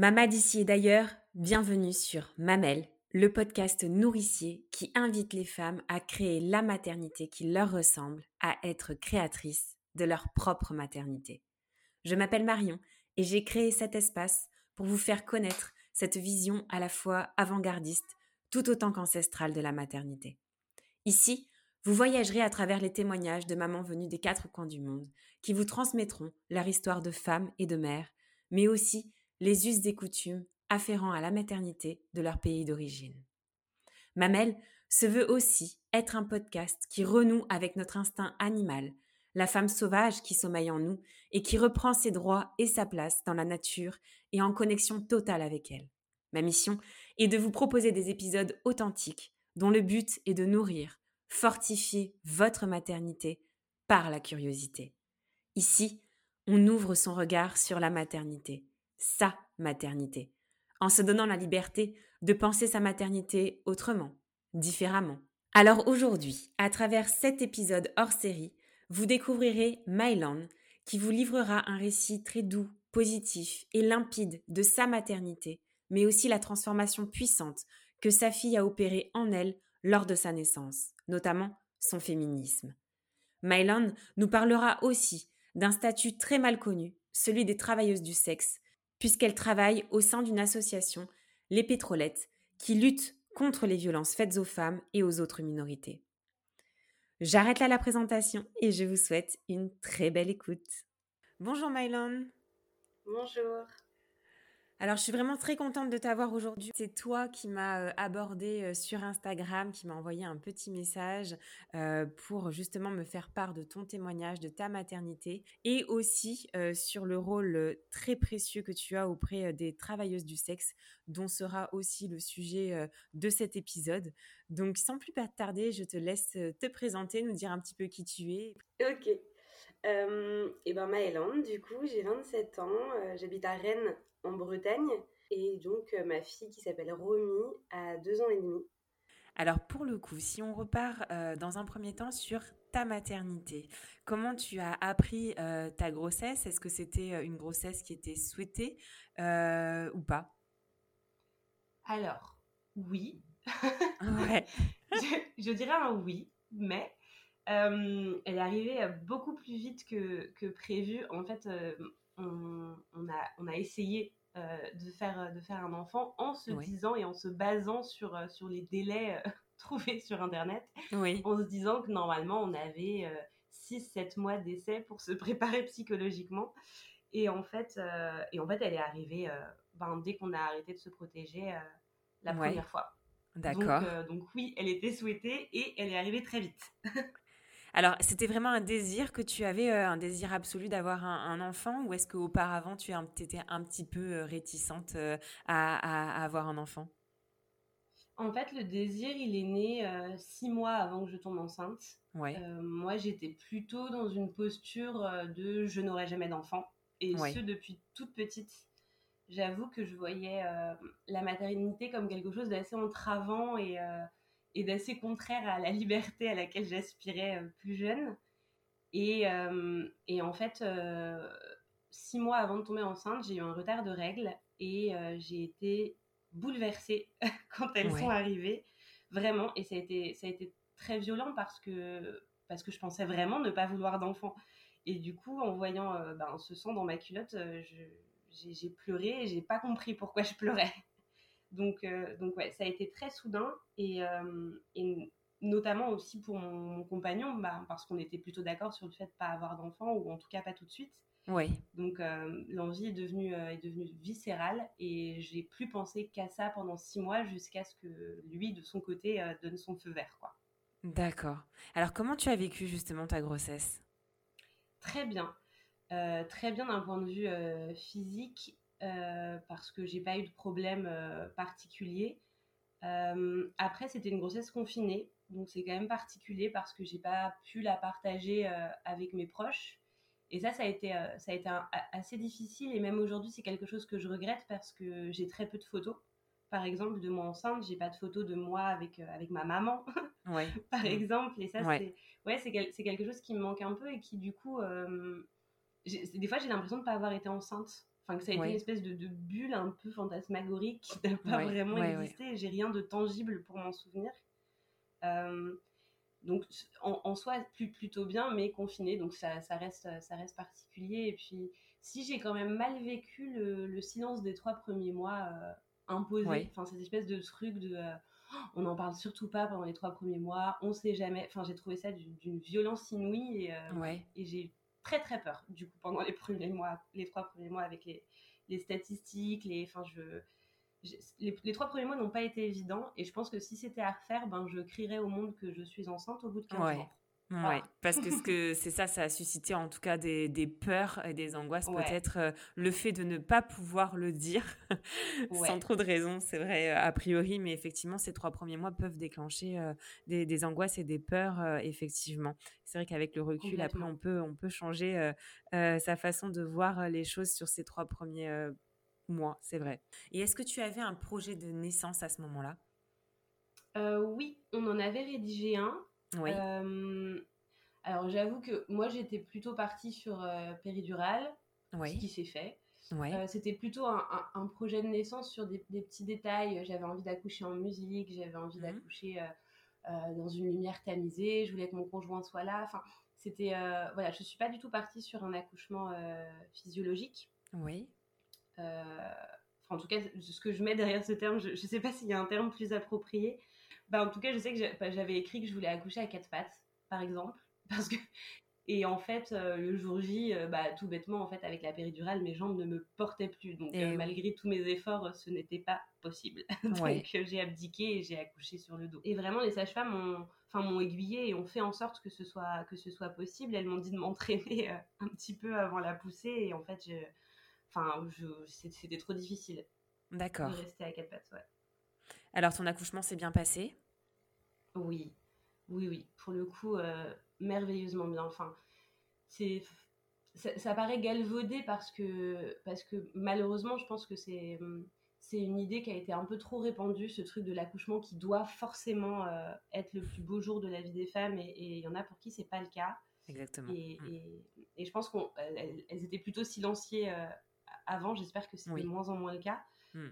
Mama d'ici et d'ailleurs, bienvenue sur Mamel, le podcast nourricier qui invite les femmes à créer la maternité qui leur ressemble, à être créatrices de leur propre maternité. Je m'appelle Marion et j'ai créé cet espace pour vous faire connaître cette vision à la fois avant-gardiste tout autant qu'ancestrale de la maternité. Ici, vous voyagerez à travers les témoignages de mamans venues des quatre coins du monde qui vous transmettront leur histoire de femmes et de mères, mais aussi les us et coutumes afférents à la maternité de leur pays d'origine. Mamel se veut aussi être un podcast qui renoue avec notre instinct animal, la femme sauvage qui sommeille en nous et qui reprend ses droits et sa place dans la nature et en connexion totale avec elle. Ma mission est de vous proposer des épisodes authentiques dont le but est de nourrir, fortifier votre maternité par la curiosité. Ici, on ouvre son regard sur la maternité, sa maternité, en se donnant la liberté de penser sa maternité autrement, différemment. Alors aujourd'hui, à travers cet épisode hors série, vous découvrirez Mylan, qui vous livrera un récit très doux, positif et limpide de sa maternité, mais aussi la transformation puissante que sa fille a opérée en elle lors de sa naissance, notamment son féminisme. Mylan nous parlera aussi d'un statut très mal connu, celui des travailleuses du sexe, puisqu'elle travaille au sein d'une association, les Pétrolettes, qui lutte contre les violences faites aux femmes et aux autres minorités. J'arrête là la présentation et je vous souhaite une très belle écoute. Bonjour Mylan. Bonjour. Alors, je suis vraiment très contente de t'avoir aujourd'hui. C'est toi qui m'as euh, abordé euh, sur Instagram, qui m'a envoyé un petit message euh, pour justement me faire part de ton témoignage, de ta maternité et aussi sur le rôle très précieux que tu as auprès des travailleuses du sexe, dont sera aussi le sujet de cet épisode. Donc, sans plus tarder, je te laisse te présenter, nous dire un petit peu qui tu es. Ok. Et ben Maëlande, du coup, j'ai 27 ans, j'habite à Rennes en Bretagne. Et donc, euh, ma fille qui s'appelle Romy a deux ans et demi. Alors, pour le coup, si on repart euh, dans un premier temps sur ta maternité, comment tu as appris euh, ta grossesse? Est-ce que c'était une grossesse qui était souhaitée ou pas? Alors, oui. ouais. je, dirais un oui, mais elle est arrivée beaucoup plus vite que, que prévu. En fait, on, a, on a essayé euh, de, faire, de faire un enfant en se disant et en se basant sur, euh, sur les délais euh, trouvés sur Internet, en se disant que normalement on avait 6-7 mois d'essai pour se préparer psychologiquement. Et en fait, et en fait elle est arrivée ben, dès qu'on a arrêté de se protéger la première fois. D'accord. Donc, donc, oui, elle était souhaitée et elle est arrivée très vite. Alors, c'était vraiment un désir que tu avais, euh, un désir absolu d'avoir un, enfant ou est-ce qu'auparavant tu étais un petit peu euh, réticente euh, à, avoir un enfant? En fait, le désir, il est né six mois avant que je tombe enceinte. moi, j'étais plutôt dans une posture de je n'aurai jamais d'enfant et ce depuis toute petite. J'avoue que je voyais la maternité comme quelque chose d'assez entravant et et d'assez contraire à la liberté à laquelle j'aspirais euh, plus jeune. Et, euh, et en fait, euh, six mois avant de tomber enceinte, j'ai eu un retard de règles et j'ai été bouleversée quand elles sont arrivées, vraiment. Et ça a été, ça a été très violent parce que, parce que je pensais vraiment ne pas vouloir d'enfant. Et du coup, en voyant ben, ce sang dans ma culotte, j'ai pleuré et j'ai pas compris pourquoi je pleurais. Donc, euh, donc ouais, ça a été très soudain et, euh, et notamment aussi pour mon, compagnon, bah, parce qu'on était plutôt d'accord sur le fait de pas avoir d'enfant ou en tout cas pas tout de suite. Oui. Donc euh, l'envie est devenue, est devenue viscérale et j'ai plus pensé qu'à ça pendant six mois jusqu'à ce que lui, de son côté, donne son feu vert. quoi. D'accord. Alors comment tu as vécu justement ta grossesse? Très bien. très bien d'un point de vue physique euh, parce que j'ai pas eu de problème euh, particulier. Euh, après, c'était une grossesse confinée, donc c'est quand même particulier parce que j'ai pas pu la partager avec mes proches. Et ça, ça a été, ça a été assez difficile. Et même aujourd'hui, c'est quelque chose que je regrette parce que j'ai très peu de photos. Par exemple, de moi enceinte, j'ai pas de photos de moi avec, avec ma maman, par exemple. Et ça, c'est ouais, quelque chose qui me manque un peu et qui, du coup, des fois, j'ai l'impression de ne pas avoir été enceinte Enfin, que ça a été une espèce de, bulle un peu fantasmagorique qui n'a pas vraiment existé. J'ai rien de tangible pour m'en souvenir. Euh, donc, en, soi, plutôt bien, mais confiné. Donc, ça, ça, reste, ça reste particulier. Et puis, si j'ai quand même mal vécu le, silence des trois premiers mois euh, imposé, enfin, cette espèce de truc de. Euh, on n'en parle surtout pas pendant les trois premiers mois, on sait jamais. Enfin, j'ai trouvé ça d'une violence inouïe et, et j'ai très très peur du coup pendant les premiers mois, les trois premiers mois avec les, les statistiques, les, enfin je, les, trois premiers mois n'ont pas été évidents et je pense que si c'était à refaire, ben je crierais au monde que je suis enceinte au bout de 15 ouais. Ouais, parce que ce que c'est ça, ça a suscité en tout cas des, des peurs et des angoisses. Peut-être euh, le fait de ne pas pouvoir le dire sans trop de raison, c'est vrai euh, a priori, mais effectivement, ces trois premiers mois peuvent déclencher euh, des, des, angoisses et des peurs, effectivement. C'est vrai qu'avec le recul, après, on peut, on peut changer sa façon de voir les choses sur ces trois premiers mois, c'est vrai. Et est-ce que tu avais un projet de naissance à ce moment-là? Oui, on en avait rédigé un. Oui. alors j'avoue que moi j'étais plutôt partie sur péridurale, ce qui s'est fait. Euh, c'était plutôt un, projet de naissance sur des, petits détails. J'avais envie d'accoucher en musique, j'avais envie mmh d'accoucher euh, dans une lumière tamisée, je voulais que mon conjoint soit là. Enfin, c'était voilà, je suis pas du tout partie sur un accouchement physiologique. Oui. en tout cas, ce que je mets derrière ce terme, je ne sais pas s'il y a un terme plus approprié, bah, en tout cas, je sais que bah, j'avais écrit que je voulais accoucher à quatre pattes, par exemple. Parce que... Et en fait, euh, le jour J, euh, bah, tout bêtement, en fait, avec la péridurale, mes jambes ne me portaient plus. Donc, euh, malgré tous mes efforts, ce n'était pas possible. donc, j'ai abdiqué et j'ai accouché sur le dos. Et vraiment, les sages-femmes m'ont enfin, aiguillé et ont fait en sorte que ce soit, que ce soit possible. Elles m'ont dit de m'entraîner un petit peu avant la poussée. Et en fait, je... enfin, je... c'était trop difficile. D'accord. De rester à quatre pattes, ouais. Alors, ton accouchement s'est bien passé? Oui, oui, oui. Pour le coup, euh, merveilleusement bien. Enfin, c'est, ça, paraît galvaudé parce que, parce que malheureusement, je pense que c'est, c'est une idée qui a été un peu trop répandue, ce truc de l'accouchement qui doit forcément euh, être le plus beau jour de la vie des femmes. Et il y en a pour qui c'est pas le cas. Exactement. Et, mmh. et, je pense qu'elles elles étaient plutôt silenciées euh, avant. J'espère que c'est de moins en moins le cas. Mmh.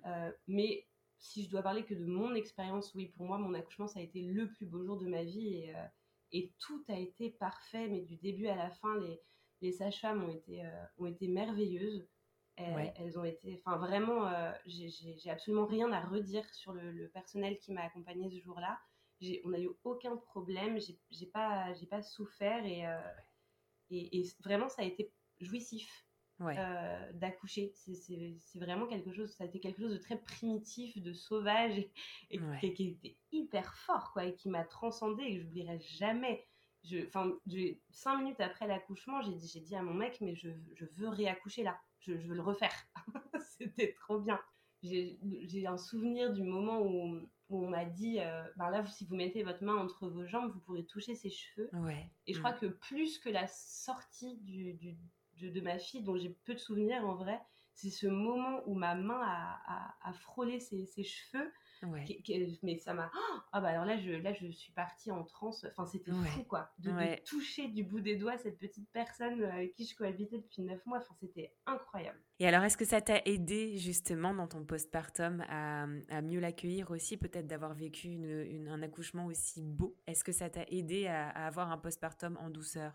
mais si je dois parler que de mon expérience, oui, pour moi, mon accouchement, ça a été le plus beau jour de ma vie et, euh, et tout a été parfait, mais du début à la fin, les, les sages-femmes ont été, euh, ont été merveilleuses. Elles, ont été, enfin vraiment, euh, j'ai absolument rien à redire sur le, personnel qui m'a accompagnée ce jour-là. On n'a eu aucun problème, j'ai pas, pas souffert et, et, et, vraiment ça a été jouissif. Euh, d'accoucher. C'est vraiment quelque chose, ça a été quelque chose de très primitif, de sauvage et, qui, était hyper fort, quoi, et qui m'a transcendé et que j'oublierai jamais. Enfin, cinq minutes après l'accouchement, j'ai dit, dit à mon mec, mais je, je veux réaccoucher là, je, je veux le refaire. C'était trop bien. J'ai un souvenir du moment où, où on m'a dit, euh, ben là, si vous mettez votre main entre vos jambes, vous pourrez toucher ses cheveux. Et je crois mm. que plus que la sortie du, du de, ma fille dont j'ai peu de souvenirs en vrai, c'est ce moment où ma main a, frôlé ses, cheveux. mais ça m'a. Ah bah alors là je, là, je suis partie en transe. Enfin, c'était fou quoi. De, toucher du bout des doigts cette petite personne euh, avec qui je cohabitais depuis neuf mois. Enfin, c'était incroyable. Et alors, est-ce que ça t'a aidé justement dans ton postpartum à, à mieux l'accueillir aussi, peut-être d'avoir vécu une, un accouchement aussi beau? Est-ce que ça t'a aidé à, à avoir un postpartum en douceur?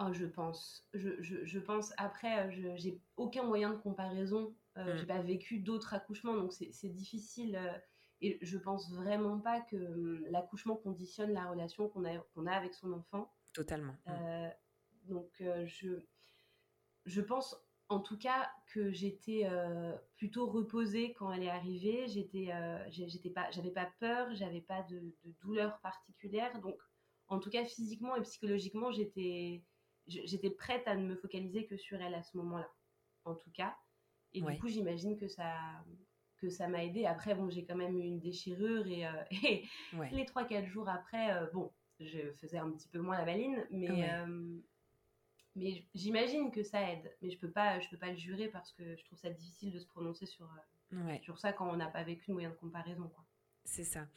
Oh, je pense. Je, je, je pense. Après, euh, j'ai aucun moyen de comparaison. Euh, mm. J'ai pas vécu d'autres accouchements, donc c'est difficile. Euh, et je pense vraiment pas que hum, l'accouchement conditionne la relation qu'on a, qu'on a avec son enfant. Totalement. Mm. Euh, donc, je, je pense en tout cas que j'étais plutôt reposée quand elle est arrivée. J'étais, j'étais pas, j'avais pas peur, j'avais pas de, de douleur particulière. Donc, en tout cas, physiquement et psychologiquement, j'étais j'étais prête à ne me focaliser que sur elle à ce moment-là, en tout cas. Et du coup, j'imagine que ça que ça m'a aidé. Après, bon, j'ai quand même eu une déchirure et, euh, les 3-4 jours après, euh, bon, je faisais un petit peu moins la baline, mais, euh, mais j'imagine que ça aide. Mais je peux pas, je peux pas le jurer parce que je trouve ça difficile de se prononcer sur, sur ça quand on n'a pas vécu de moyen de comparaison. Quoi. C'est ça.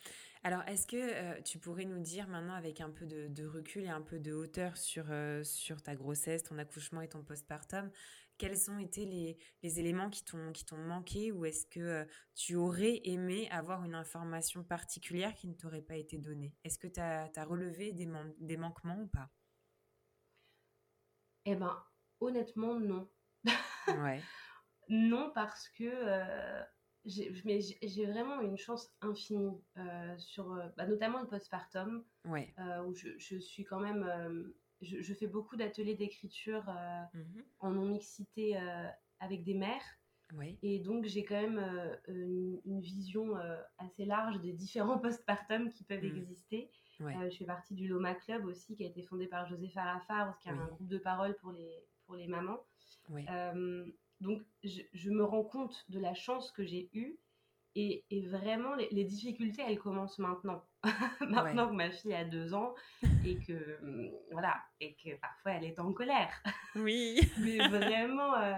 Alors, est-ce que euh, tu pourrais nous dire maintenant, avec un peu de, recul et un peu de hauteur sur, euh, sur ta grossesse, ton accouchement et ton postpartum, quels ont été les, les éléments qui t'ont manqué ou est-ce que euh, tu aurais aimé avoir une information particulière qui ne t'aurait pas été donnée? Est-ce que tu as, relevé des, des manquements ou pas? Eh ben, honnêtement, non. Ouais. non, parce que j'ai vraiment une chance infinie euh, sur euh, bah, notamment le postpartum euh, où je, suis quand même je, fais beaucoup d'ateliers d'écriture mmh en non mixité avec des mères. Et donc j'ai quand même une, vision assez large des différents postpartums qui peuvent mmh. exister. Je fais partie du Loma Club aussi qui a été fondé par José Farafar qui est un groupe de parole pour les pour les mamans donc, je, me rends compte de la chance que j'ai eue. Et, vraiment, les, difficultés, elles commencent maintenant. maintenant que ma fille a deux ans et que, hum, voilà, et que parfois elle est en colère. Oui. Mais vraiment, euh,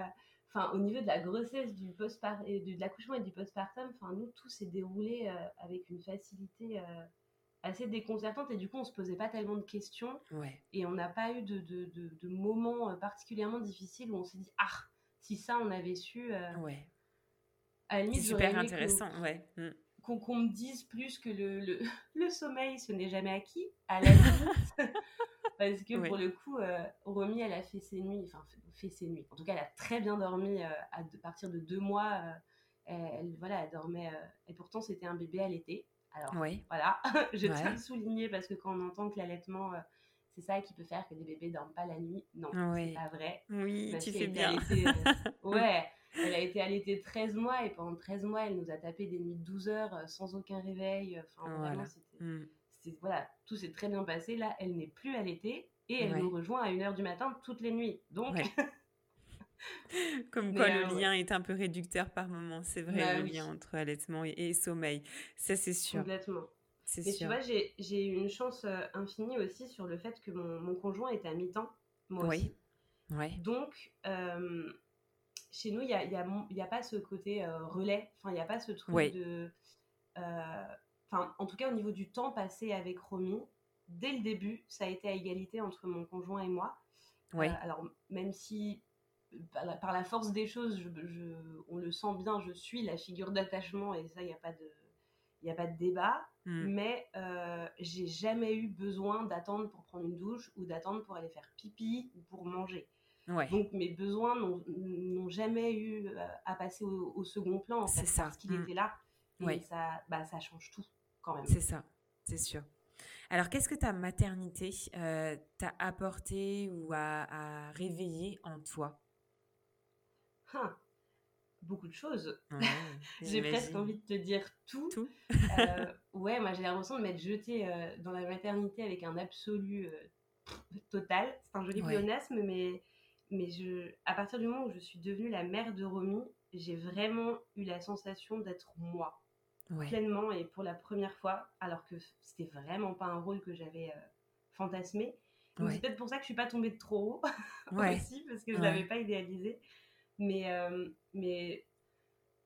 au niveau de la grossesse, du de l'accouchement et du postpartum, nous, tout s'est déroulé euh, avec une facilité euh, assez déconcertante et du coup on se posait pas tellement de questions et on n'a pas eu de, de, de, de, moments particulièrement difficiles où on s'est dit ah si ça, on avait su. Euh, ouais. À super intéressant, ouais. Mm. Qu'on me dise plus que le, le, le sommeil, ce n'est jamais acquis, à la Parce que pour le coup, euh, Romy, elle a fait ses nuits, enfin, fait ses nuits. En tout cas, elle a très bien dormi euh, à, partir de deux mois. elle, voilà, elle dormait. et pourtant, c'était un bébé à l'été. Alors, voilà, je tiens à le souligner parce que quand on entend que l'allaitement c'est ça qui peut faire que des bébés dorment pas la nuit? Non, c'est pas vrai. Oui, tu fais bien. Euh, ouais, elle a été allaitée 13 mois et pendant 13 mois, elle nous a tapé des nuits de 12 heures euh, sans aucun réveil. Enfin, vraiment, mm. c'était. Voilà, tout s'est très bien passé. Là, elle n'est plus allaitée et elle nous rejoint à 1h du matin toutes les nuits. Donc. Comme quoi, le euh, lien est un peu réducteur par moment. C'est vrai, bah le lien entre allaitement et, et sommeil. Ça, c'est sûr. Complètement. Mais tu vois, j'ai eu une chance euh, infinie aussi sur le fait que mon, mon conjoint est à mi-temps, moi oui. aussi. Ouais. Donc, euh, chez nous, il n'y a, y a, y a, pas ce côté euh, relais, enfin, il n'y a pas ce truc de... Enfin, en tout cas, au niveau du temps passé avec Romy, dès le début, ça a été à égalité entre mon conjoint et moi. Alors, même si par la, force des choses, je, on le sent bien, je suis la figure d'attachement et ça, il n'y a pas de il n'y a pas de débat, hmm. mais euh, j'ai jamais eu besoin d'attendre pour prendre une douche ou d'attendre pour aller faire pipi ou pour manger. Donc mes besoins n'ont jamais eu euh, à passer au, second plan en fait, parce qu'il hmm. était là. Et ça, bah, ça change tout quand même. C'est ça, c'est sûr. Alors qu'est-ce que ta maternité euh, t'a apporté ou a, réveillé en toi? Hein beaucoup de choses. j'ai presque envie de te dire tout. Euh, ouais, moi j'ai l'impression de m'être jetée euh, dans la maternité avec un absolu euh, total. C'est un joli pléonasme, mais, mais je, à partir du moment où je suis devenue la mère de Romy, j'ai vraiment eu la sensation d'être moi. Pleinement et pour la première fois, alors que c'était vraiment pas un rôle que j'avais fantasmé. C'est peut-être pour ça que je suis pas tombée de trop haut aussi, parce que je l'avais pas idéalisé. Mais, euh, mais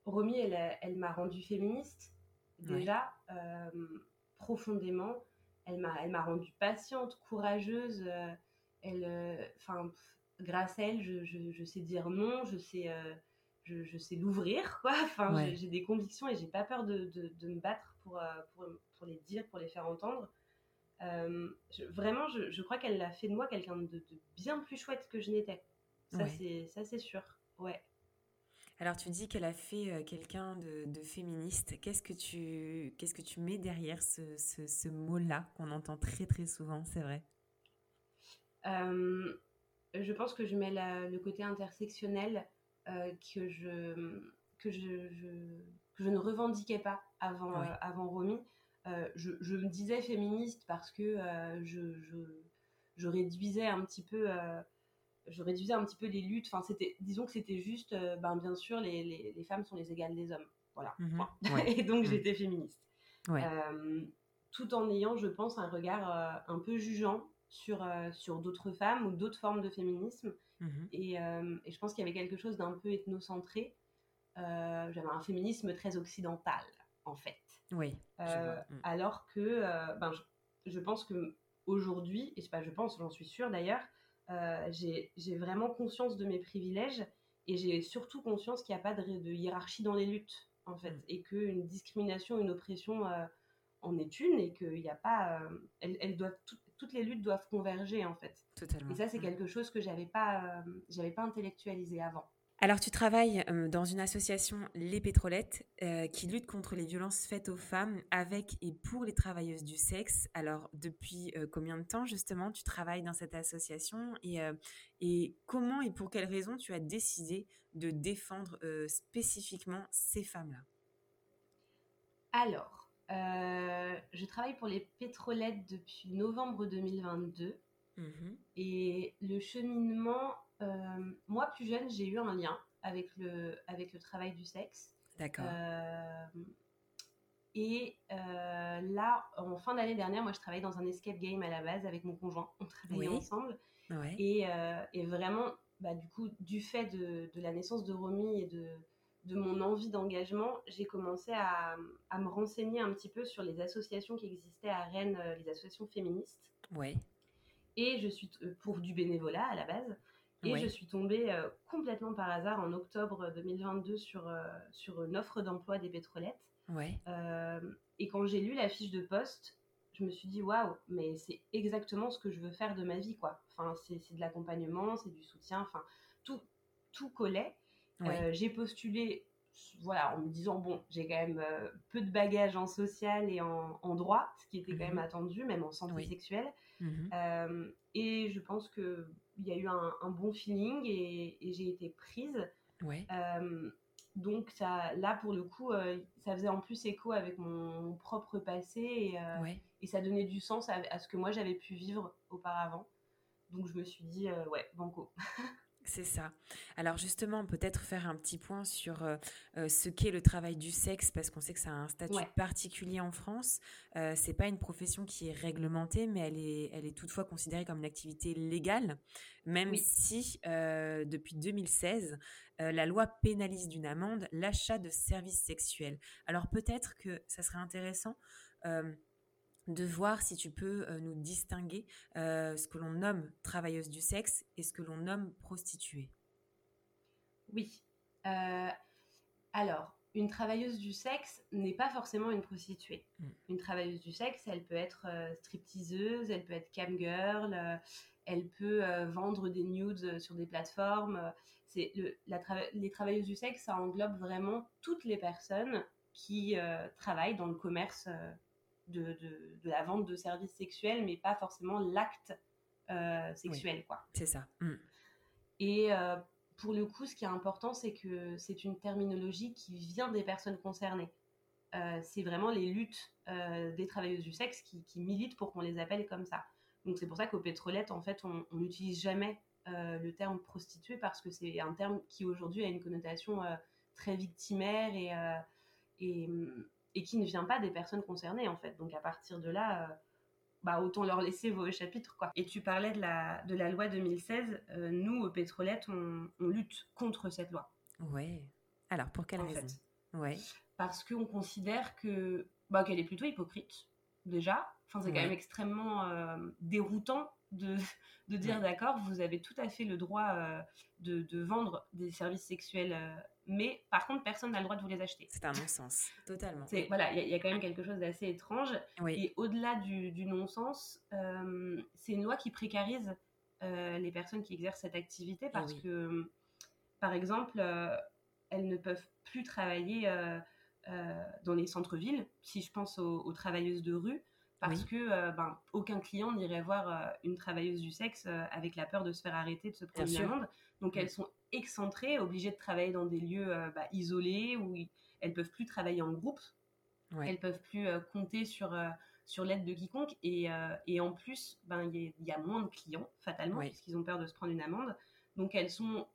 Romy, elle, elle m'a rendue féministe, déjà, euh, profondément. Elle m'a, elle m'a rendue patiente, courageuse. Euh, elle, enfin, grâce à elle, je, je, sais dire non, je sais, je, je, sais l'ouvrir, quoi. Enfin, j'ai, des convictions et j'ai pas peur de, de, de me battre pour, pour, pour, les dire, pour les faire entendre. vraiment, je, crois qu'elle a fait de moi quelqu'un de, bien plus chouette que je n'étais. Ça, c'est sûr. Ouais. Alors tu dis qu'elle a fait euh, quelqu'un de, féministe. Qu'est-ce que tu qu'est-ce que tu mets derrière ce, ce, mot-là qu'on entend très très souvent, c'est vrai? Euh, Je pense que je mets le côté intersectionnel euh, que je que je, je, ne revendiquais pas avant avant Romy. Je, je, me disais féministe parce que je, je, réduisais un petit peu je réduisais un petit peu les luttes. Enfin, c'était, disons que c'était juste, euh, ben, bien sûr, les, les, les, femmes sont les égales des hommes. Voilà. Mhm. et donc, mhm. j'étais féministe. Euh, tout en ayant, je pense, un regard euh, un peu jugeant sur, sur d'autres femmes ou d'autres formes de féminisme. Mhm. Et, et, je pense qu'il y avait quelque chose d'un peu ethnocentré. J'avais un féminisme très occidental, en fait. Oui. Mm. Alors que ben, je, pense que aujourd'hui, et pas je pense, j'en suis sûre d'ailleurs, j'ai vraiment conscience de mes privilèges et j'ai surtout conscience qu'il n'y a pas de, de, hiérarchie dans les luttes, en fait, mm. et qu'une discrimination, une oppression en est une et qu'il n'y a pas. elle doit toutes les luttes doivent converger, en fait. Totalement. Et ça, c'est mm. quelque chose que j'avais pas, j'avais pas intellectualisé avant. Alors, tu travailles dans une association, Les Pétrolettes, qui lutte contre les violences faites aux femmes avec et pour les travailleuses du sexe. Alors, depuis combien de temps, justement, tu travailles dans cette association et, et comment et pour quelles raisons tu as décidé de défendre spécifiquement ces femmes-là? Alors, je travaille pour Les Pétrolettes depuis novembre 2022. Mmh et le cheminement euh, moi, plus jeune, j'ai eu un lien avec le, avec le travail du sexe. D'accord. Euh, et euh, là, en fin d'année dernière, moi, je travaillais dans un escape game à la base avec mon conjoint. On travaillait ensemble. Et, et, vraiment, bah, du coup, du fait de, de, la naissance de Romy et de, de mon envie d'engagement, j'ai commencé à, à, me renseigner un petit peu sur les associations qui existaient à Rennes, les associations féministes. Ouais. Et je suis pour du bénévolat à la base. Et je suis tombée euh, complètement par hasard en octobre 2022 sur, euh, sur une offre d'emploi des pétrolettes. Ouais. Euh, et quand j'ai lu la fiche de poste, je me suis dit waouh, mais c'est exactement ce que je veux faire de ma vie, quoi. Enfin, c'est de l'accompagnement, c'est du soutien, enfin, tout, tout collait. j'ai postulé, voilà, en me disant bon, j'ai quand même peu de bagages en social et en, en droit, ce qui était quand même mhm. attendu, même en santé sexuelle. Mhm. et je pense que il y a eu un, bon feeling et, j'ai été prise. Ouais. Euh, donc ça, là pour le coup, euh, ça faisait en plus écho avec mon, propre passé et, euh, et, ça donnait du sens à, ce que moi j'avais pu vivre auparavant. Donc je me suis dit ouais banco. C'est ça. Alors justement, peut-être faire un petit point sur euh, euh, ce qu'est le travail du sexe, parce qu'on sait que ça a un statut particulier en France. Euh, c'est pas une profession qui est réglementée, mais elle est, elle est toutefois considérée comme une activité légale, même si euh, depuis 2016, la loi pénalise d'une amende l'achat de services sexuels. Alors peut-être que ça serait intéressant de voir si tu peux euh, nous distinguer euh, ce que l'on nomme travailleuse du sexe et ce que l'on nomme prostituée. Oui. Euh, alors, une travailleuse du sexe n'est pas forcément une prostituée. Mm. Une travailleuse du sexe, elle peut être stripteaseuse, elle peut être camgirl, elle peut vendre des nudes sur des plateformes. C'est les travailleuses du sexe, ça englobe vraiment toutes les personnes qui travaillent dans le commerce de, de, la vente de services sexuels, mais pas forcément l'acte euh, sexuel, quoi. C'est ça. Mm. Et euh, pour le coup, ce qui est important, c'est que c'est une terminologie qui vient des personnes concernées. Euh, c'est vraiment les luttes des travailleuses du sexe qui, qui militent pour qu'on les appelle comme ça. Donc c'est pour ça qu'au pétrolette, en fait, on n'utilise jamais le terme prostituée parce que c'est un terme qui aujourd'hui a une connotation très victimaire et, et, et qui ne vient pas des personnes concernées en fait. Donc à partir de là, euh, bah, autant leur laisser vos chapitres quoi. Et tu parlais de la, de la loi 2016, euh, nous au Pétrolette, on, lutte contre cette loi. Ouais. Alors pour quelle raison? Ouais. Parce qu'on considère que bah, qu'elle est plutôt hypocrite déjà. Enfin c'est quand même extrêmement euh, déroutant de, de dire d'accord, vous avez tout à fait le droit de, de, vendre des services sexuels mais par contre, personne n'a le droit de vous les acheter. C'est un non-sens, totalement. Voilà, il y, a quand même quelque chose d'assez étrange. Et au-delà du, non-sens, euh, c'est une loi qui précarise euh, les personnes qui exercent cette activité parce que, par exemple, euh, elles ne peuvent plus travailler dans les centres-villes. Si je pense aux, travailleuses de rue, parce que ben, aucun client n'irait voir une travailleuse du sexe avec la peur de se faire arrêter, de se prendre une amende. Donc elles sont excentrées, obligées de travailler dans des lieux euh, bah, isolés où elles peuvent plus travailler en groupe, elles elles peuvent plus euh, compter sur euh, sur l'aide de quiconque. Et, et en plus ben il y, a moins de clients fatalement puisqu'ils ont peur de se prendre une amende. Donc elles sont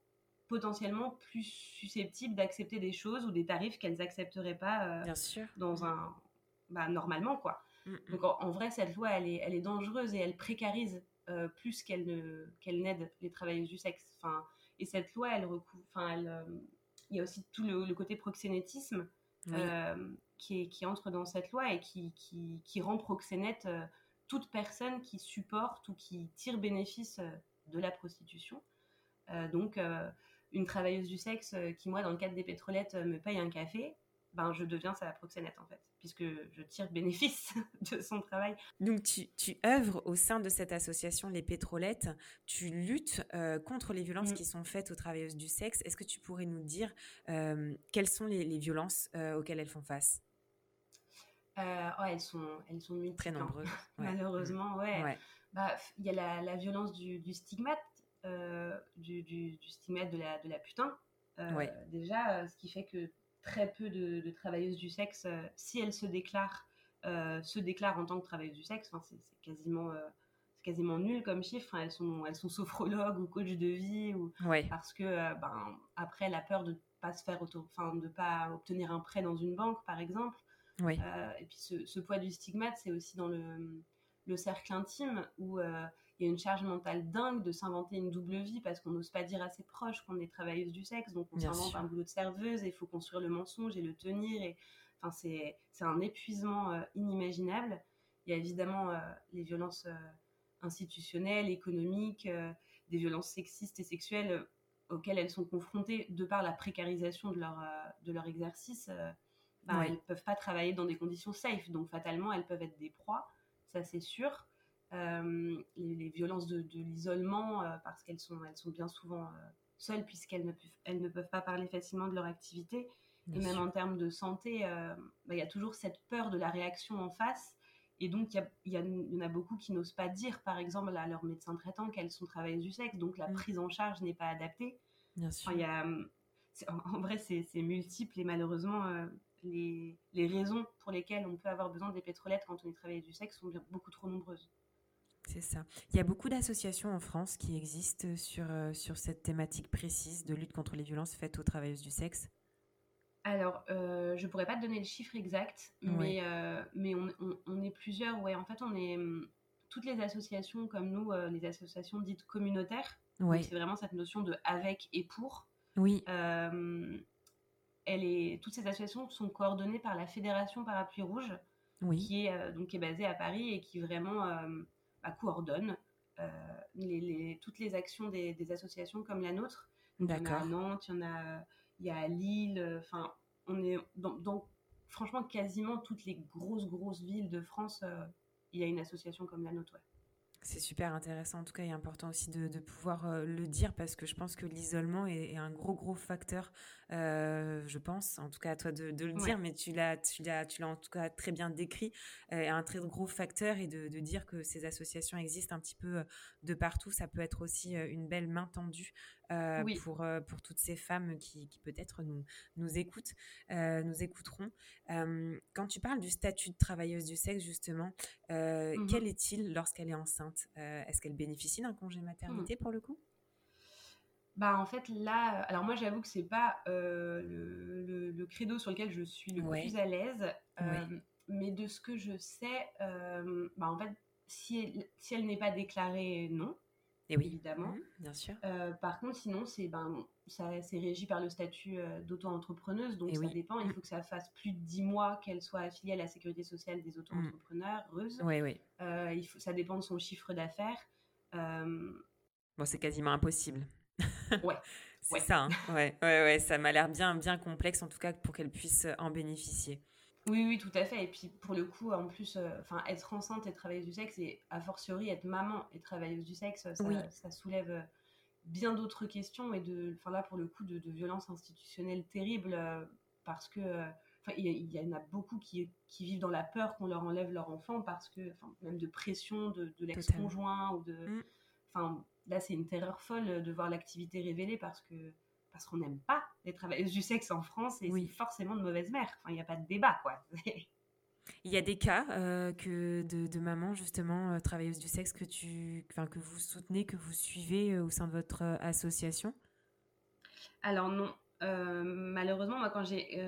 potentiellement plus susceptibles d'accepter des choses ou des tarifs qu'elles n'accepteraient pas Bien sûr. dans un bah, normalement quoi. Mm, mm. donc en, vrai cette loi elle est elle est dangereuse et elle précarise plus qu'elle ne qu'elle n'aide les travailleuses du sexe enfin et cette loi, elle recouvre, enfin, euh, il y a aussi tout le, côté proxénétisme. qui, qui, entre dans cette loi et qui, qui, qui rend proxénète toute personne qui supporte ou qui tire bénéfice de la prostitution. donc, une travailleuse du sexe qui, moi, dans le cadre des pétrolettes, me paye un café, ben, je deviens sa proxénète en fait, puisque je tire bénéfice de son travail. Donc tu, tu œuvres au sein de cette association Les Pétrolettes, tu luttes euh, contre les violences mm. qui sont faites aux travailleuses du sexe. Est-ce que tu pourrais nous dire euh, quelles sont les, violences euh, auxquelles elles font face? Oh, elles sont, elles sont multiples. Très hein. nombreuses. Malheureusement, ouais. Bah, il y a la, la violence du, du stigmate, du, du, du, stigmate de la, de la putain. Déjà, ce qui fait que très peu de, travailleuses du sexe, euh, si elles se déclarent, euh, se déclarent en tant que travailleuses du sexe, c'est quasiment euh, quasiment nul comme chiffre. Elles sont, elles sont sophrologues ou coach de vie ou parce que ben, après la peur de pas se faire auto, enfin de pas obtenir un prêt dans une banque par exemple. et puis ce, poids du stigmate, c'est aussi dans le, le cercle intime où il y a une charge mentale dingue de s'inventer une double vie parce qu'on n'ose pas dire à ses proches qu'on est travailleuse du sexe, donc on s'invente un boulot de serveuse et il faut construire le mensonge et le tenir. Et, enfin, c'est, un épuisement euh, inimaginable. Il y a évidemment euh, les violences euh, institutionnelles, économiques, des violences sexistes et sexuelles auxquelles elles sont confrontées de par la précarisation de leur, de leur exercice. Bah, elles ne peuvent pas travailler dans des conditions safe, donc fatalement, elles peuvent être des proies, ça c'est sûr. Euh, les, violences de, l'isolement, euh, parce qu'elles sont, elles sont bien souvent euh, seules puisqu'elles ne, elles ne peuvent pas parler facilement de leur activité. et même en termes de santé, bah, il y a toujours cette peur de la réaction en face. Et donc, il y, y, en a beaucoup qui n'osent pas dire, par exemple, à leur médecin traitant qu'elles sont travailleuses du sexe. Donc, la mm. prise en charge n'est pas adaptée. Bien sûr. y a, en, vrai, c'est multiple et malheureusement, les, les, raisons pour lesquelles on peut avoir besoin des pétrolettes quand on est travailleuse du sexe sont beaucoup trop nombreuses. C'est ça. Il y a beaucoup d'associations en France qui existent sur, euh, sur cette thématique précise de lutte contre les violences faites aux travailleuses du sexe? Alors, euh, je pourrais pas te donner le chiffre exact, mais, euh, mais on, on, est plusieurs. Ouais, en fait, on est hum, toutes les associations comme nous, euh, les associations dites communautaires. Ouais. C'est vraiment cette notion de avec et pour. Oui. elle est, toutes ces associations sont coordonnées par la Fédération Parapluie Rouge, oui. qui, est, donc, qui est basée à Paris et qui vraiment coordonne euh, les, toutes les actions des, associations comme la nôtre. il y en a à Nantes, il y en a, il y a à Lille, enfin, on est dans, franchement quasiment toutes les grosses, grosses villes de France, euh, il y a une association comme la nôtre. C'est super intéressant en tout cas et important aussi de, pouvoir euh, le dire parce que je pense que l'isolement est, un gros gros facteur, euh, je pense, en tout cas à toi de, le dire, mais tu l'as tu l'as tu l'as en tout cas très bien décrit, euh, un très gros facteur et de, dire que ces associations existent un petit peu de partout, ça peut être aussi une belle main tendue pour pour toutes ces femmes qui, peut-être nous nous écoutent, nous écouteront. quand tu parles du statut de travailleuse du sexe justement, mmh quel est-il lorsqu'elle est enceinte? Euh, est-ce qu'elle bénéficie d'un congé maternité hmm. pour le coup? Bah en fait là, alors moi j'avoue que c'est pas euh, le, credo sur lequel je suis le plus à l'aise, euh, mais de ce que je sais, bah en fait si elle, si elle n'est pas déclarée, non. Et oui. évidemment. Mmh, bien sûr. par contre, sinon, c'est ben, ça, c'est régi par le statut d'auto-entrepreneuse, donc ça dépend. Il faut que ça fasse plus de 10 mois qu'elle soit affiliée à la sécurité sociale des auto-entrepreneurs, heureuse. Oui, oui. il faut, ça dépend de son chiffre d'affaires. Bon, c'est quasiment impossible. Ouais. c'est ça. Hein. Ouais, ouais, ouais. Ça m'a l'air bien, bien complexe, en tout cas, pour qu'elle puisse en bénéficier. Oui, oui, tout à fait. Et puis pour le coup, en plus, euh, enfin, être enceinte et travailleuse du sexe, et a fortiori être maman et travailleuse du sexe, ça, soulève euh, bien d'autres questions et de, enfin là pour le coup, de, de violences institutionnelles terribles euh, parce que, il y, en a beaucoup qui, qui vivent dans la peur qu'on leur enlève leur enfant parce que, enfin, même de pression de, de l'ex-conjoint ou de, mm. enfin, là c'est une terreur folle de voir l'activité révélée parce que parce qu'on n'aime pas les travailleuses du sexe en France et c'est forcément de mauvaise mère. Enfin, il n'y a pas de débat, quoi. Il y a des cas euh, que de, de mamans justement euh, travailleuses du sexe que tu, que vous soutenez, que vous suivez euh, au sein de votre association? Alors non, malheureusement moi quand j'ai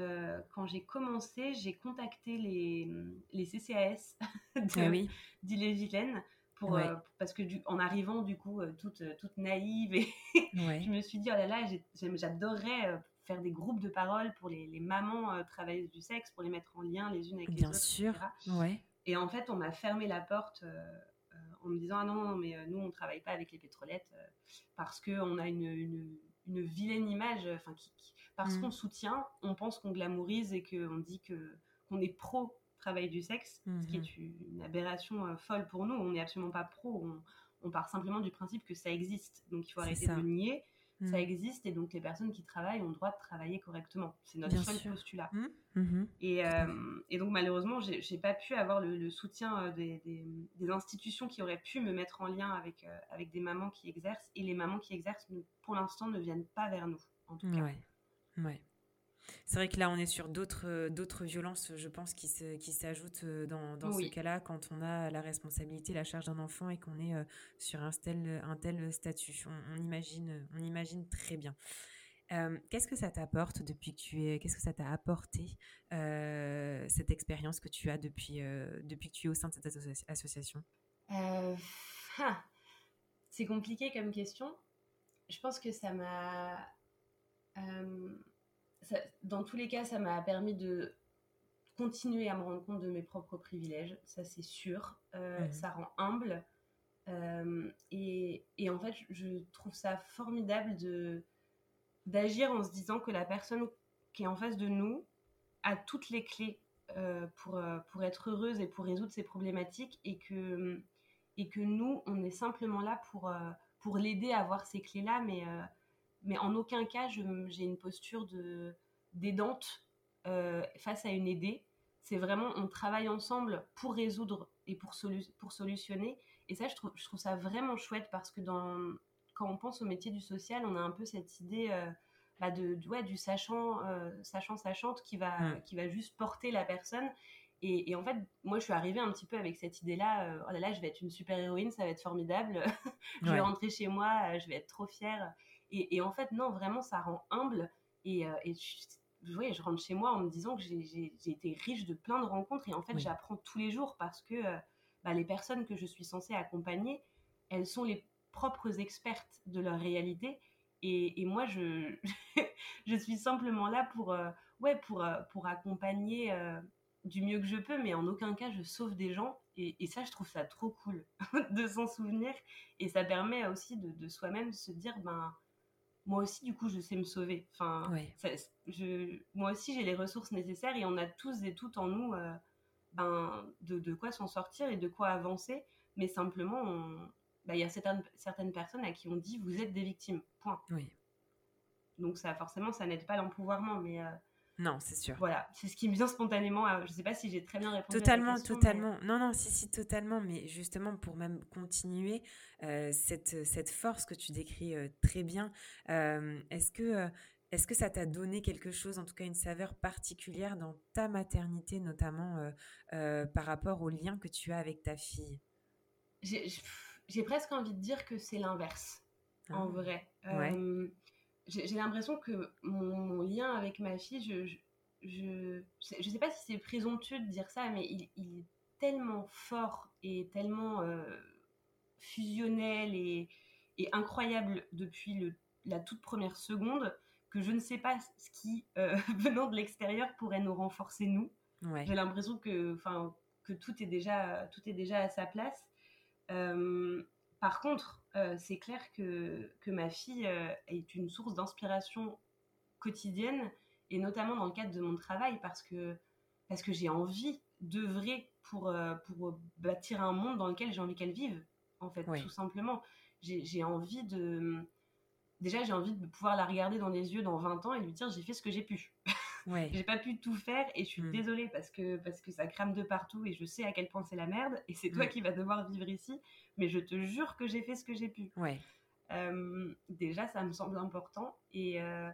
quand j'ai commencé, j'ai contacté les, les CCAS de, oui. d'Ille-et-Vilaine Pour, parce que du, en arrivant du coup toute, toute naïve et je me suis dit oh là là j'adorerais faire des groupes de parole pour les, les mamans travailleuses du sexe pour les mettre en lien les unes avec les Bien autres sûr. ouais. Et en fait on m'a fermé la porte en me disant ah non, non mais nous on travaille pas avec les pétrolettes parce que on a une, une, une vilaine image enfin qui, parce mmh. qu'on soutient on pense qu'on glamourise et qu'on dit que qu'on est pro travail du sexe, ce qui est mmh une aberration euh, folle pour nous. On n'est absolument pas pro. On, part simplement du principe que ça existe. Donc il faut arrêter de nier. Ça mmh. existe et donc les personnes qui travaillent ont le droit de travailler correctement. C'est notre seul postulat. Mmh. Et, euh, et, donc malheureusement, j'ai pas pu avoir le, soutien euh, des, des, institutions qui auraient pu me mettre en lien avec, avec des mamans qui exercent. Et les mamans qui exercent, pour l'instant, ne viennent pas vers nous, en tout cas. Ouais. ouais. C'est vrai que là, on est sur d'autres, euh, d'autres violences, je pense, qui, qui s'ajoutent euh, dans, dans ce cas-là, quand on a la responsabilité, la charge d'un enfant et qu'on est euh, sur un tel, un tel statut. On, imagine, on imagine très bien. qu'est-ce que ça t'apporte depuis que tu es, qu'est-ce que ça t'a apporté cette expérience que tu as depuis, depuis que tu es au sein de cette association? C'est compliqué comme question. Je pense que ça m'a dans tous les cas, ça m'a permis de continuer à me rendre compte de mes propres privilèges, ça c'est sûr. Euh, mhm. Ça rend humble. Euh, et, et, en fait, je trouve ça formidable de d'agir en se disant que la personne qui est en face de nous a toutes les clés euh, pour, pour être heureuse et pour résoudre ses problématiques et que, et que nous, on est simplement là pour, pour l'aider à avoir ces clés-là, mais mais en aucun cas j'ai une posture de d'aidante euh, face à une aidée. C'est vraiment on travaille ensemble pour résoudre et pour, pour solutionner. Et ça, je trouve, je trouve ça vraiment chouette parce que dans, quand on pense au métier du social, on a un peu cette idée euh, bah de, ouais, du sachant, euh, sachant, sachante qui va, qui va juste porter la personne. Et, et, en fait, moi, je suis arrivée un petit peu avec cette idée-là. oh là là, je vais être une super héroïne, ça va être formidable. je vais rentrer chez moi, je vais être trop fière. Et, en fait, non, vraiment, ça rend humble. Et, euh, et je, je rentre chez moi en me disant que j'ai été riche de plein de rencontres. Et en fait, j'apprends tous les jours parce que euh, bah, les personnes que je suis censée accompagner, elles sont les propres expertes de leur réalité. Et, et moi, je, je suis simplement là pour, euh, ouais, pour, pour accompagner du mieux que je peux, mais en aucun cas je sauve des gens. Et, et ça, je trouve ça trop cool de s'en souvenir. Et ça permet aussi de, de soi-même se dire, ben, moi aussi, du coup, je sais me sauver. Enfin, je, moi aussi, j'ai les ressources nécessaires et on a tous et toutes en nous euh, ben, de, de quoi s'en sortir et de quoi avancer. Mais simplement, ben, il y a certaines, certaines personnes à qui on dit vous êtes des victimes. Point. Oui. Donc, ça, forcément, ça n'aide pas l'empouvoirment. Mais euh, non, c'est sûr. Voilà, c'est ce qui me vient spontanément. Je ne sais pas si j'ai très bien répondu. Totalement, à question, totalement. Non, non, si, si, totalement. Mais justement, pour même continuer euh, cette, cette force que tu décris euh, très bien, euh, est-ce que, est-ce que ça t'a donné quelque chose, en tout cas une saveur particulière dans ta maternité, notamment par rapport au lien que tu as avec ta fille? J'ai presque envie de dire que c'est l'inverse, en ah. vrai. Ouais j'ai l'impression que mon, lien avec ma fille, je, je, je, sais pas si c'est présomptueux de dire ça, mais il, est tellement fort et tellement euh, fusionnel et, et, incroyable depuis le, la toute première seconde que je ne sais pas ce qui, euh, venant de l'extérieur, pourrait nous renforcer nous. J'ai l'impression que, que tout, est déjà, tout est déjà à sa place. Euh, par contre, euh, c'est clair que, que, ma fille euh, est une source d'inspiration quotidienne, et notamment dans le cadre de mon travail, parce que, parce que j'ai envie d'œuvrer pour, euh, pour bâtir un monde dans lequel j'ai envie qu'elle vive, en fait, tout simplement. J'ai envie de... Déjà, j'ai envie de pouvoir la regarder dans les yeux dans 20 ans et lui dire j'ai fait ce que j'ai pu. Ouais. j'ai pas pu tout faire et je suis mm. désolée parce que, parce que ça crame de partout et je sais à quel point c'est la merde et c'est toi mm. qui vas devoir vivre ici. Mais je te jure que j'ai fait ce que j'ai pu. Ouais. Euh, déjà, ça me semble important. Et, euh,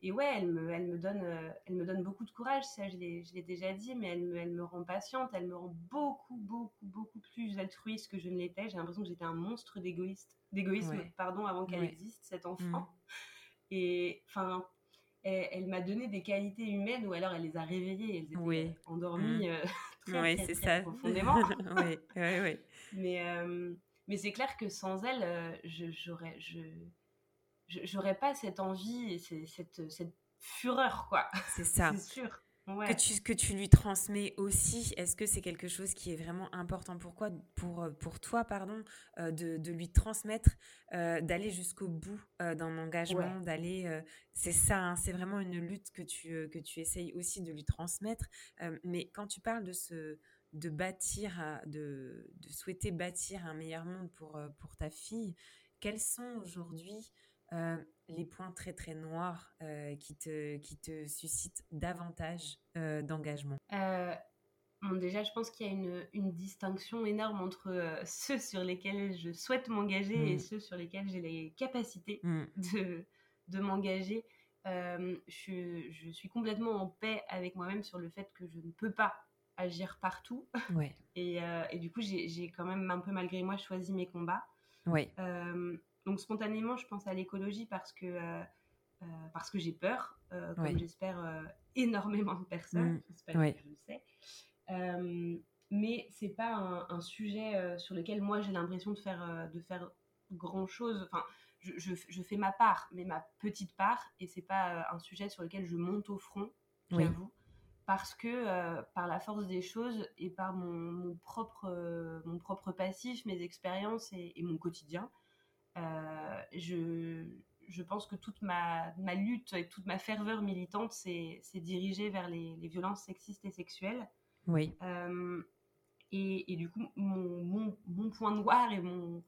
et ouais, elle me, elle, me donne, euh, elle me donne beaucoup de courage, ça je l'ai déjà dit, mais elle me, elle me rend patiente, elle me rend beaucoup, beaucoup, beaucoup plus altruiste que je ne l'étais. J'ai l'impression que j'étais un monstre d'égoïste, d'égoïsme, pardon, avant qu'elle existe, cet enfant. Mm. Et enfin, elle, m'a donné des qualités humaines ou alors elle les a réveillées, elles étaient oui. endormies mmh. euh, très, très, très, profondément. oui, oui, oui. Mais, euh, mais c'est clair que sans elle, je j'aurais je j'aurais pas cette envie et cette, cette fureur quoi. C'est ça. c'est sûr que, tu, que tu lui transmets aussi. Est-ce que c'est quelque chose qui est vraiment important pour, quoi, pour, euh, pour toi pardon, euh, de, de, lui transmettre, euh, d'aller jusqu'au bout d'un engagement, d'aller... c'est ça, hein, c'est vraiment une lutte que tu, que tu essayes aussi de lui transmettre. mais quand tu parles de ce de bâtir, de, de souhaiter bâtir un meilleur monde pour, pour ta fille, quels sont aujourd'hui euh, les points très très noirs euh, qui, te, qui te suscitent davantage euh, d'engagement Déjà, je pense qu'il y a une, une, distinction énorme entre ceux sur lesquels je souhaite m'engager et mmh. ceux sur lesquels j'ai les capacités mmh. de, de m'engager. Je, je, suis complètement en paix avec moi-même sur le fait que je ne peux pas agir partout. Ouais. et, et, du coup, j'ai quand même un peu malgré moi choisi mes combats. Ouais. Donc spontanément, je pense à l'écologie parce que, euh, euh, parce que j'ai peur, euh, comme j'espère énormément de personnes, mmh. je le sais. mais c'est pas un, sujet sur lequel moi j'ai l'impression de faire, de faire grand chose. Enfin, je, je, fais ma part, mais ma petite part, et c'est pas un sujet sur lequel je monte au front, j'avoue. Parce que par la force des choses et par mon, propre, mon propre passif, mes expériences et mon quotidien, je, je pense que toute ma, ma, lutte et toute ma ferveur militante s'est dirigée vers les, les, violences sexistes et sexuelles. Oui. Euh, et, et, du coup, mon, mon, mon, point noir et mon,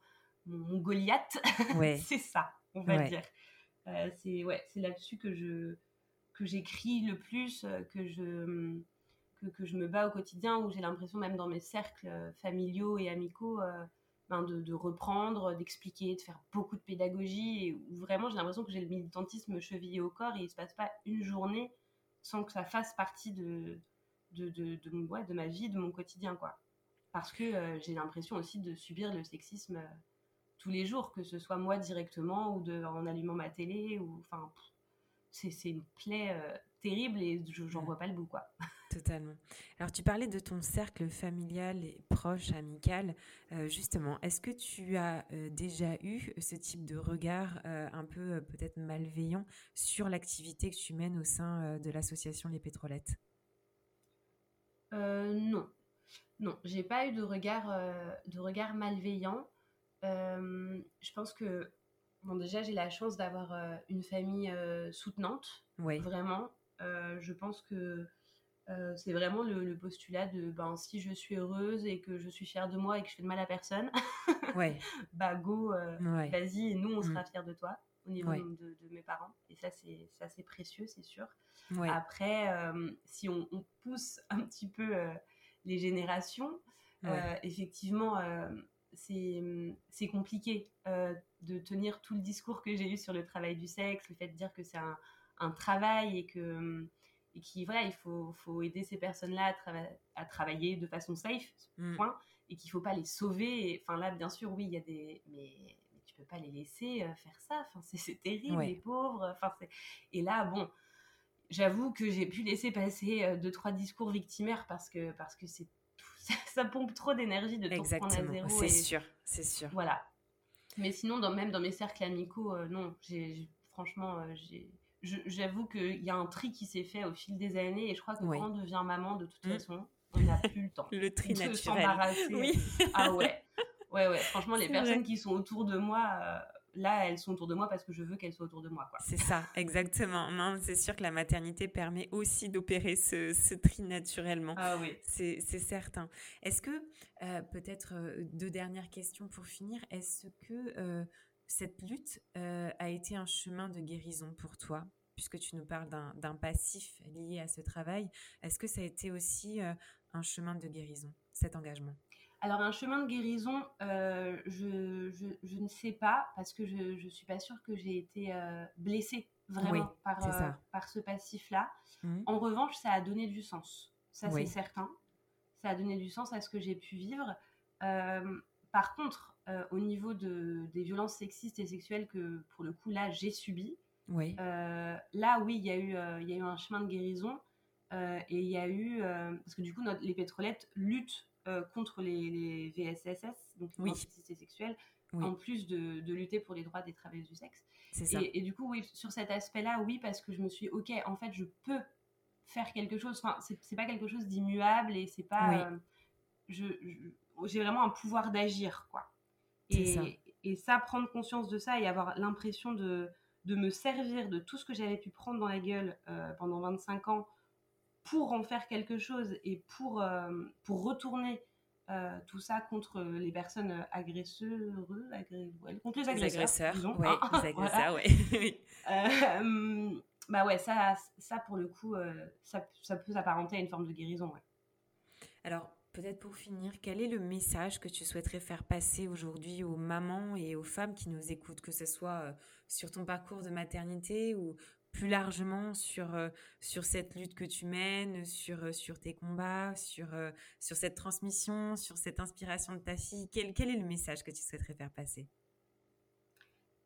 mon, Goliath, c'est ça, on va dire. Euh, c'est ouais, là-dessus que je que j'écris le plus, que je que, que, je me bats au quotidien, où j'ai l'impression même dans mes cercles familiaux et amicaux ben, de, reprendre, d'expliquer, de faire beaucoup de pédagogie, et où vraiment j'ai l'impression que j'ai le militantisme chevillé au corps et il ne se passe pas une journée sans que ça fasse partie de, de, de, de, de ma vie, de mon quotidien. quoi. Parce que euh, j'ai l'impression aussi de subir le sexisme euh, tous les jours, que ce soit moi directement ou de, en allumant ma télé. ou Enfin, c'est une plaie euh, terrible et j'en vois pas le bout. quoi. Totalement. Alors, tu parlais de ton cercle familial et proche, amical. Euh, justement, est-ce que tu as euh, déjà eu ce type de regard euh, un peu peut-être malveillant sur l'activité que tu mènes au sein de l'association Les Pétrolettes? Non. Non, j'ai pas eu de regard, de regard malveillant. je pense que, bon, déjà, j'ai la chance d'avoir une famille soutenante. Oui. Vraiment. je pense que euh, c'est vraiment le, postulat de ben, si je suis heureuse et que je suis fière de moi et que je fais de mal à personne, ouais. bah go, euh, vas-y, et nous on sera mm. fiers de toi au niveau de, mes parents. Et ça, c'est assez précieux, c'est sûr. Après, euh, si on, pousse un petit peu les générations, effectivement, c'est compliqué de tenir tout le discours que j'ai eu sur le travail du sexe, le fait de dire que c'est un, un, travail et que et qui voilà il faut, faut aider ces personnes là à, à, travailler de façon safe mm. point et qu'il faut pas les sauver. Enfin là bien sûr oui il y a des mais, mais, tu peux pas les laisser euh, faire ça. Enfin c'est terrible les pauvres. Enfin et là bon j'avoue que j'ai pu laisser passer euh, deux trois discours victimaires parce que parce que c'est ça, pompe trop d'énergie de tout prendre à zéro c'est sûr c'est sûr. voilà. Mais sinon dans, même dans mes cercles amicaux euh, non j'ai franchement j'ai j'avoue qu'il y a un tri qui s'est fait au fil des années et je crois que quand on devient maman, de toute mm. façon, on n'a plus le temps. le tri de s'embarrasser. Oui. ah ouais. Ouais, ouais. Franchement, les personnes qui sont autour de moi, euh, là, elles sont autour de moi parce que je veux qu'elles soient autour de moi. C'est ça, exactement. C'est sûr que la maternité permet aussi d'opérer ce, ce, tri naturellement. Ah oui. C'est certain. Est-ce que, euh, peut-être euh, deux dernières questions pour finir, est-ce que cette lutte euh, a été un chemin de guérison pour toi puisque tu nous parles d'un passif lié à ce travail. Est-ce que ça a été aussi euh, un chemin de guérison, cet engagement? Alors un chemin de guérison, euh, je, je, ne sais pas parce que je ne suis pas sûre que j'ai été blessée vraiment par, par ce passif-là. Mmh. En revanche, ça a donné du sens. Ça, c'est certain. Ça a donné du sens à ce que j'ai pu vivre. par contre, euh, au niveau de, des violences sexistes et sexuelles que, pour le coup, là, j'ai subi. Oui. Euh, là, oui, il y, a eu, euh, il y a eu un chemin de guérison. et il y a eu... parce que du coup, les pétrolettes luttent contre les, VSSS, donc les oui. sexuelles, en plus de, de, lutter pour les droits des travailleuses du sexe. Et, et, du coup, oui, sur cet aspect-là, oui, parce que je me suis ok, en fait, je peux faire quelque chose. Enfin, c'est pas quelque chose d'immuable et c'est pas. je, j'ai vraiment un pouvoir d'agir, quoi. Et ça. et ça, prendre conscience de ça et avoir l'impression de, de me servir de tout ce que j'avais pu prendre dans la gueule pendant 25 ans pour en faire quelque chose et pour, euh, pour retourner euh, tout ça contre les personnes agresseurs, contre les agresseurs. Les agresseurs, ouais, les agresseurs, ouais. Euh, bah ouais, ça, ça pour le coup, ça, ça, peut s'apparenter à une forme de guérison. Ouais. Alors, peut-être pour finir, quel est le message que tu souhaiterais faire passer aujourd'hui aux mamans et aux femmes qui nous écoutent, que ce soit sur ton parcours de maternité ou plus largement sur, euh, sur cette lutte que tu mènes, sur, euh, sur tes combats, sur, euh, sur cette transmission, sur cette inspiration de ta fille? Quel, quel est le message que tu souhaiterais faire passer?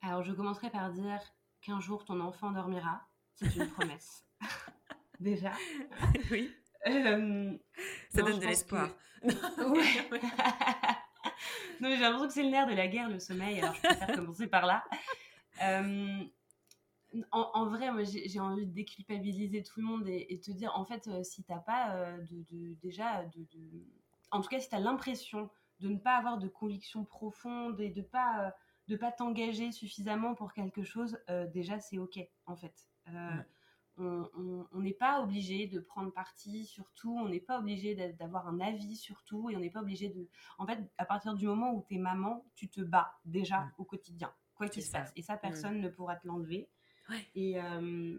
Alors, je commencerai par dire qu'un jour ton enfant dormira. C'est une promesse. Déjà. oui. Ça donne de l'espoir. non, j'ai l'impression que c'est le nerf de la guerre, le sommeil, alors je préfère commencer par là. En, vrai, moi, j'ai envie de déculpabiliser tout le monde et, te dire, en fait, euh, si t'as pas euh, de, déjà, de, en tout cas, si tu as l'impression de ne pas avoir de conviction profonde et de pas euh, de pas t'engager suffisamment pour quelque chose, déjà, c'est ok, en fait. On n'est pas obligé de prendre parti sur tout, on n'est pas obligé d'avoir un avis sur tout et on n'est pas obligé de. En fait, à partir du moment où tu es maman, tu te bats déjà au quotidien, quoi qu'il se passe. Et ça, personne ne pourra te l'enlever. Et, euh,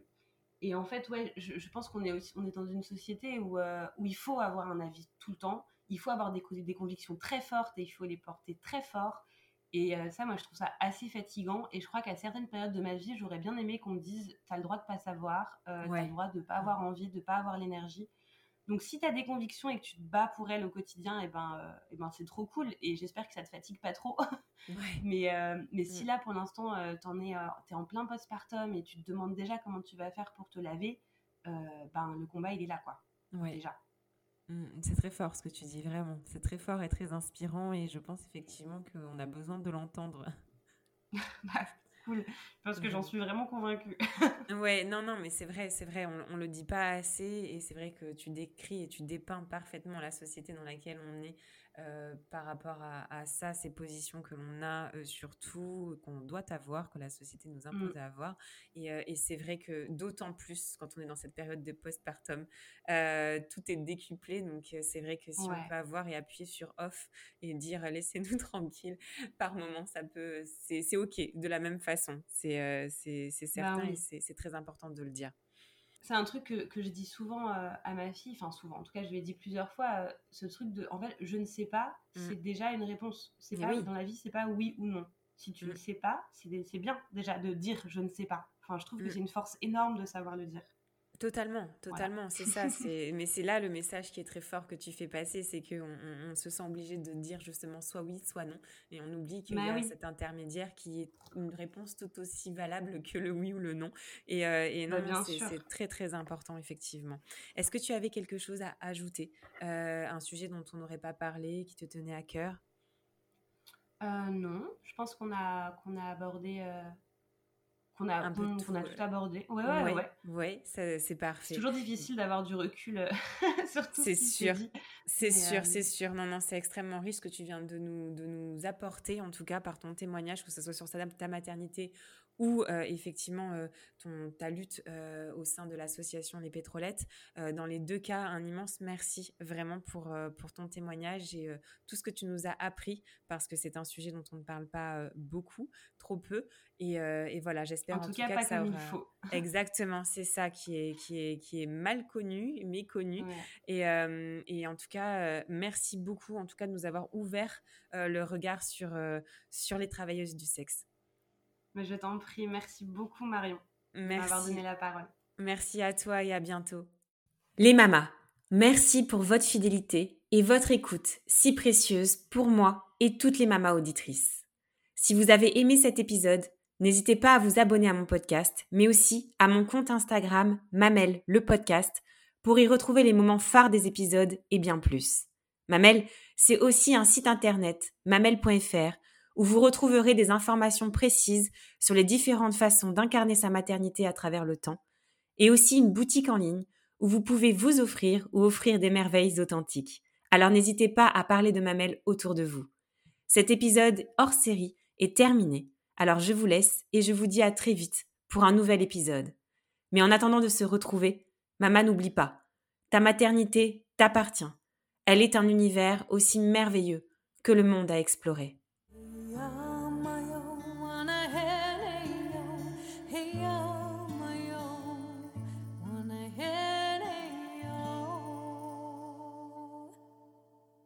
et en fait, ouais, je, pense qu'on est, aussi, on est dans une société où, euh, où il faut avoir un avis tout le temps, il faut avoir des, des convictions très fortes et il faut les porter très fort. Et euh, ça, moi, je trouve ça assez fatigant. Et je crois qu'à certaines périodes de ma vie, j'aurais bien aimé qu'on me dise T'as le droit de pas savoir, euh, t'as le droit de pas avoir envie, de pas avoir l'énergie. Donc, si tu as des convictions et que tu te bats pour elles au quotidien, et eh ben, euh, eh ben c'est trop cool. Et j'espère que ça te fatigue pas trop. mais, euh, mais si mm. là, pour l'instant, tu es en plein postpartum et tu te demandes déjà comment tu vas faire pour te laver, ben, le combat, il est là, quoi. Déjà. Mm, c'est très fort ce que tu dis, vraiment. C'est très fort et très inspirant. Et je pense effectivement qu'on a besoin de l'entendre. bah, cool. Parce que j'en suis vraiment convaincue. ouais, non, non, mais c'est vrai, c'est vrai, on, on le dit pas assez et c'est vrai que tu décris et tu dépeins parfaitement la société dans laquelle on est euh, par rapport à, ça, ces positions que l'on a euh, surtout, qu'on doit avoir, que la société nous impose à avoir. Euh, et, c'est vrai que d'autant plus quand on est dans cette période de postpartum, tout est décuplé. Donc c'est vrai que si on peut avoir et appuyer sur off et dire laissez-nous tranquille par moment, ça peut, c'est OK de la même façon. C'est c'est bah certain et c'est très important de le dire c'est un truc que, que, je dis souvent euh, à ma fille, enfin souvent, en tout cas je lui ai dit plusieurs fois, euh, ce truc de, en fait, je ne sais pas, mm. c'est déjà une réponse. C'est pas, dans la vie, c'est pas oui ou non. Si tu ne mm. sais pas, c'est bien déjà de dire je ne sais pas. Enfin, je trouve que mm. c'est une force énorme de savoir le dire. Totalement, totalement, c'est ça. Mais c'est là le message qui est très fort que tu fais passer, c'est qu'on on, se sent obligé de dire justement soit oui, soit non. Et on oublie qu'il y bah a cet intermédiaire qui est une réponse tout aussi valable que le oui ou le non. Et, euh, et bah, non, c'est très très important, effectivement. Est-ce que tu avais quelque chose à ajouter euh, Un sujet dont on n'aurait pas parlé, qui te tenait à cœur? Euh, Non, je pense qu'on a, qu'on a abordé qu'on a, tout, a tout abordé. Ouais, ouais, ouais. Ouais, c'est parfait. C'est toujours difficile d'avoir du recul euh, sur tout C'est sûr. C'est sûr, euh, c'est sûr. Non, non, c'est extrêmement riche ce que tu viens de nous, de nous apporter, en tout cas par ton témoignage, que ce soit sur ta maternité ou euh, effectivement euh, ton, ta lutte euh, au sein de l'association Les Pétrolettes. dans les deux cas, un immense merci vraiment pour, pour ton témoignage et tout ce que tu nous as appris parce que c'est un sujet dont on ne parle pas beaucoup, trop peu. Et, et voilà, j'espère en, tout cas, pas comme il faut. Exactement, c'est ça qui est, qui, est, qui est mal connu, méconnu. Et, et en tout cas, merci beaucoup en tout cas de nous avoir ouvert le regard sur, sur les travailleuses du sexe. Mais je t'en prie, merci beaucoup Marion merci. m'avoir donné la parole. Merci à toi et à bientôt. Les mamas, merci pour votre fidélité et votre écoute si précieuse pour moi et toutes les mamas auditrices. Si vous avez aimé cet épisode, n'hésitez pas à vous abonner à mon podcast, mais aussi à mon compte Instagram Mamel le podcast pour y retrouver les moments phares des épisodes et bien plus. Mamel, c'est aussi un site internet, mamel.fr, où vous retrouverez des informations précises sur les différentes façons d'incarner sa maternité à travers le temps, et aussi une boutique en ligne où vous pouvez vous offrir ou offrir des merveilles authentiques. Alors n'hésitez pas à parler de Mamel autour de vous. Cet épisode hors série est terminé, alors je vous laisse et je vous dis à très vite pour un nouvel épisode. Mais en attendant de se retrouver, maman n'oublie pas, ta maternité t'appartient. Elle est un univers aussi merveilleux que le monde à explorer.